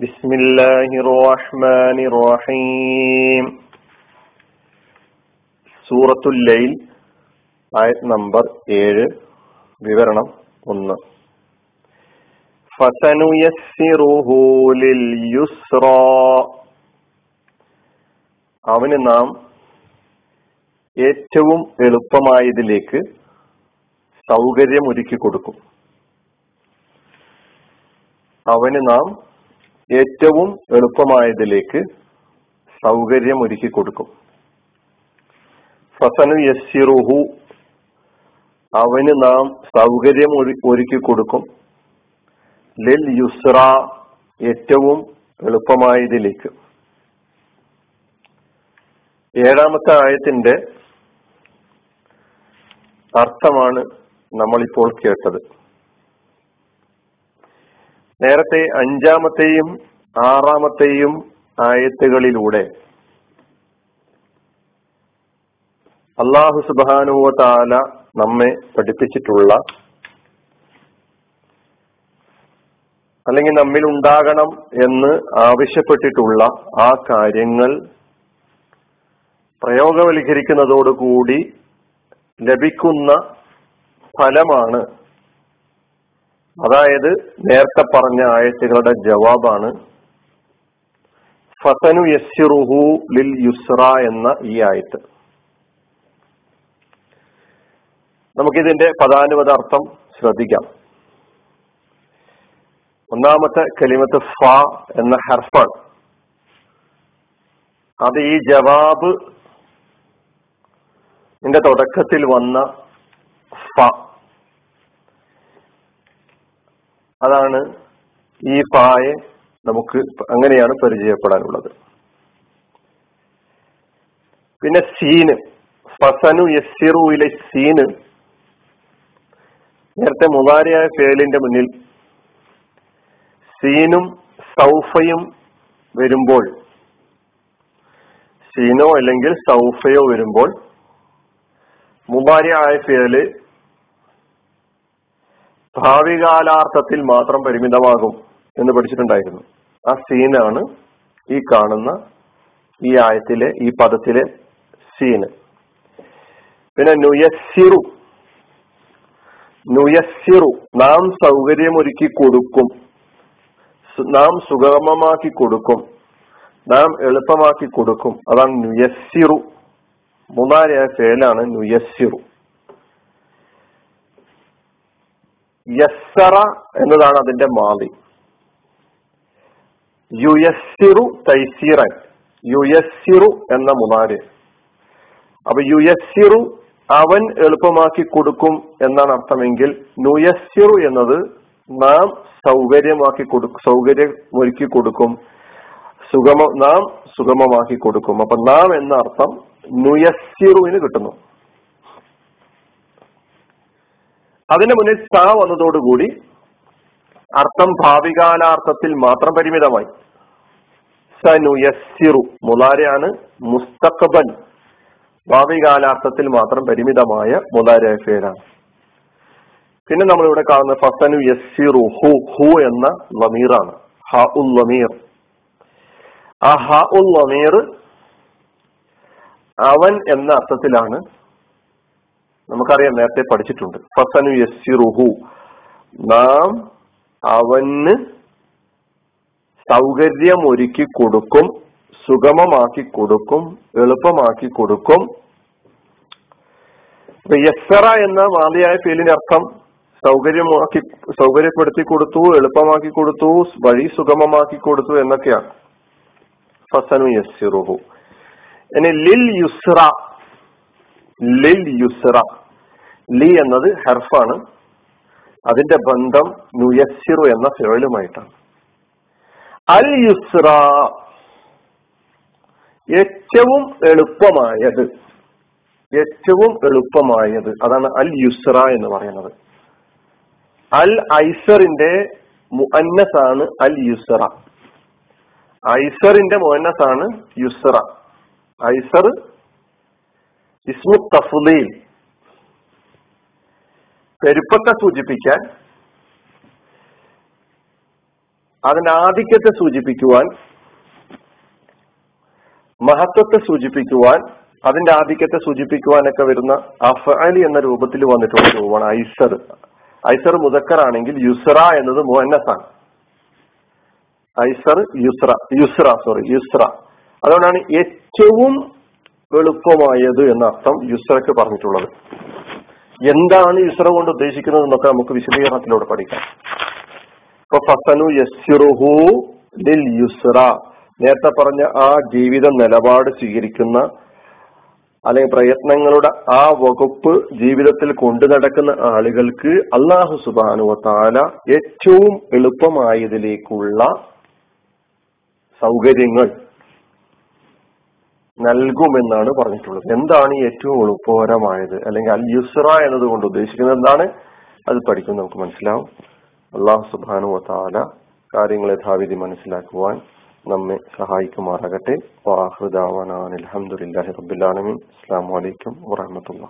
بسم الله الرحمن الرحيم സൂറത്തുൽ ലൈൽ ആയത് നമ്പർ ഏഴ് വിവരണം ഒന്ന് ഫസനുയസ്സിറുഹു ലിൽ യുസ്റാ അവന് നാം ഏറ്റവും എളുപ്പമായതിലേക്ക് സൗകര്യം ഒരുക്കി കൊടുക്കും അവന് നാം ഏറ്റവും എളുപ്പമായതിലേക്ക് സൗകര്യം ഒരുക്കി കൊടുക്കും. ഫസനു യസ്സിറുഹു. അവന് നാം സൗകര്യം ഒരുക്കി കൊടുക്കും. ലിൽ യുസ്ര ഏറ്റവും എളുപ്പമായതിലേക്ക്. ഏഴാമത്തെ ആയത്തിന്റെ അർത്ഥമാണ് നമ്മളിപ്പോൾ കേട്ടത്. നേരത്തെ അഞ്ചാമത്തെയും ആറാമത്തെയും ആയത്തുകളിലൂടെ അള്ളാഹു സുബാനുവ താല നമ്മെ പഠിപ്പിച്ചിട്ടുള്ള അല്ലെങ്കിൽ നമ്മിൽ ഉണ്ടാകണം എന്ന് ആവശ്യപ്പെട്ടിട്ടുള്ള ആ കാര്യങ്ങൾ പ്രയോഗവൽക്കരിക്കുന്നതോടുകൂടി ലഭിക്കുന്ന ഫലമാണ് അതായത് നേരത്തെ പറഞ്ഞ ആയത്തുകളുടെ ജവാബാണ് ഫസനു യസ്സിറുഹു ലിൽ യുസ്ര എന്ന ഈ ആയത്ത്. നമുക്കിതിന്റെ പദാനുപത അർത്ഥം ശ്രദ്ധിക്കാം. ഒന്നാമത്തെ കലിമത്ത് ഫ എന്ന ഹർഫാണ്. അത് ഈ ജവാബ് നിന്റെ തുടക്കത്തിൽ വന്ന ഫ. അതാണ് ഈ പായെ നമുക്ക് അങ്ങനെയാണ് പരിചയപ്പെടാനുള്ളത്. പിന്നെ സീന് ഫസനു യസ്സിറുയിലെ സീന്. നേരത്തെ മുതാരിയായ ഫേലിന്റെ മുന്നിൽ സീനും സൗഫയും വരുമ്പോൾ സീനോ അല്ലെങ്കിൽ സൗഫയോ വരുമ്പോൾ മുബാരിയായ ഫേൽ ഭാവികാലാർത്ഥത്തിൽ മാത്രം പരിമിതമാകും എന്ന് പഠിച്ചിട്ടുണ്ടായിരുന്നു. ആ സീനാണ് ഈ കാണുന്ന ഈ ആയത്തിലെ ഈ പദത്തിലെ സീന് പിന്നെ നുയസ്സിറു. നുയസ്സിറു. നാം സൗകര്യമൊരുക്കി കൊടുക്കും. നാം സുഗമമാക്കി കൊടുക്കും. നാം എളുപ്പമാക്കി കൊടുക്കും. അതാണ് നുയസ്സിറു. മൂന്നാലായ ഫേലാണ് നുയസ്സിറു. യസ്സറ എന്നതാണ് അതിന്റെ മാതി യുയസ്സിറു തൈസീറൻ. യുയസ്സിറു എന്ന മുനാര്. അപ്പൊ യുയസ്സിറു അവൻ എളുപ്പമാക്കി കൊടുക്കും എന്നാണ് അർത്ഥമെങ്കിൽ നുയസ്സിറു എന്നത് നാം സൗകര്യമാക്കി കൊടുക്കും സൗകര്യം ഒരുക്കി കൊടുക്കും. സുഗമ നാം സുഗമമാക്കി കൊടുക്കും. അപ്പൊ നാം എന്ന അർത്ഥം നുയസ്സിറുവിന് കിട്ടുന്നു. അതിന് മുന്നിൽ സ വന്നതോടുകൂടി അർത്ഥം ഭാവികാലാർത്ഥത്തിൽ മാത്രം പരിമിതമായി. സനുയസിറു മുലാരയാണ് മുസ്തഖബൻ. ഭാവികാലാർത്ഥത്തിൽ മാത്രം പരിമിതമായ മുലാര പേരാണ്. പിന്നെ നമ്മളിവിടെ കാണുന്ന ഫസനു യസ്സിറു ഹു ഹു എന്ന ലമീറാണ് ഹ ഉൽ ലമീർ ആ ഹ ഉൽ ലമീർ അവൻ എന്ന അർത്ഥത്തിലാണ് നമുക്കറിയാം നേരത്തെ പഠിച്ചിട്ടുണ്ട്. ഫസനു യസ്സിറുഹു. നാം അവന് സൗകര്യം ഒരുക്കി കൊടുക്കും സുഗമമാക്കി കൊടുക്കും എളുപ്പമാക്കി കൊടുക്കും. യസ്സറ എന്ന മാതിയായ ഫീലിന്റെ അർത്ഥം സൗകര്യമാക്കി സൗകര്യപ്പെടുത്തി കൊടുത്തു എളുപ്പമാക്കി കൊടുത്തു വഴി സുഗമമാക്കി കൊടുത്തു എന്നൊക്കെയാണ്. ഫസനു യസ്സിറുഹു. ഇനി ലിൽ യുസ്ര ലിൽ യുസ്ര ലി എന്നത് ഹെർഫാണ്. അതിന്റെ ബന്ധം നുയസ്സിറു എന്ന ഫിറലുമായിട്ടാണ് അൽ യുസ്ര ഏറ്റവും എളുപ്പമായത് ഏറ്റവും എളുപ്പമായത് അതാണ് അൽ യുസ്ര എന്ന് പറയുന്നത്. അൽ ഐസറിന്റെ മുഅന്നസാണ് അൽ യുസ്ര. ഐസറിന്റെ മുഅന്നസാണ് യുസ്ര. ഐസർ ഇസ്മു തഫ്ലീൽ പെരുപ്പത്തെ സൂചിപ്പിക്കാൻ അതിന്റെ ആധിക്യത്തെ സൂചിപ്പിക്കുവാൻ മഹത്വത്തെ സൂചിപ്പിക്കുവാൻ അതിന്റെ ആധിക്യത്തെ സൂചിപ്പിക്കുവാനൊക്കെ വരുന്ന അഫലി എന്ന രൂപത്തിൽ വന്നിട്ടുള്ള രൂപമാണ് ഐസർ. ഐസർ മുതക്കറാണെങ്കിൽ യുസ്ര എന്നത് മോഹന്നസാണ്. ഐസർ യുസ്ര യുസ്ര സോറി യുസ്ര അതുകൊണ്ടാണ് ഏറ്റവും എളുപ്പമായത് എന്ന അർത്ഥം യുസ്രക്ക് പറഞ്ഞിട്ടുള്ളത്. എന്താണ് ഇസ്ര കൊണ്ട് ഉദ്ദേശിക്കുന്നത് എന്നൊക്കെ നമുക്ക് വിശദീകരണത്തിലൂടെ പഠിക്കാം. ഇപ്പൊ ഫസനു യസ്സിറുഹു ലിൽ യുസ്ര നേരത്തെ പറഞ്ഞ ആ ജീവിത നിലപാട് സ്വീകരിക്കുന്ന അല്ലെങ്കിൽ പ്രയത്നങ്ങളുടെ ആ വകുപ്പ് ജീവിതത്തിൽ കൊണ്ടു നടക്കുന്ന ആളുകൾക്ക് അള്ളാഹു സുബാനു താല ഏറ്റവും എളുപ്പമായതിലേക്കുള്ള സൗകര്യങ്ങൾ നൽകുമെന്നാണ് പറഞ്ഞിട്ടുള്ളത്. എന്താണ് ഏറ്റവും എളുപ്പകരമായത്? അല്ലെങ്കിൽ അൽ യുസ്ര എന്നതുകൊണ്ട് ഉദ്ദേശിക്കുന്നത് എന്താണ്? അത് പഠിക്കും നമുക്ക് മനസ്സിലാവും. അള്ളാഹു സുബാനു വാല കാര്യങ്ങൾ യഥാവിധി മനസ്സിലാക്കുവാൻ നമ്മെ സഹായിക്കുമാറാകട്ടെ. അലഹമുല്ലാഹി റബുലാലമീൻ അസ്സാം വലൈക്കും വാഹമത്തുള്ള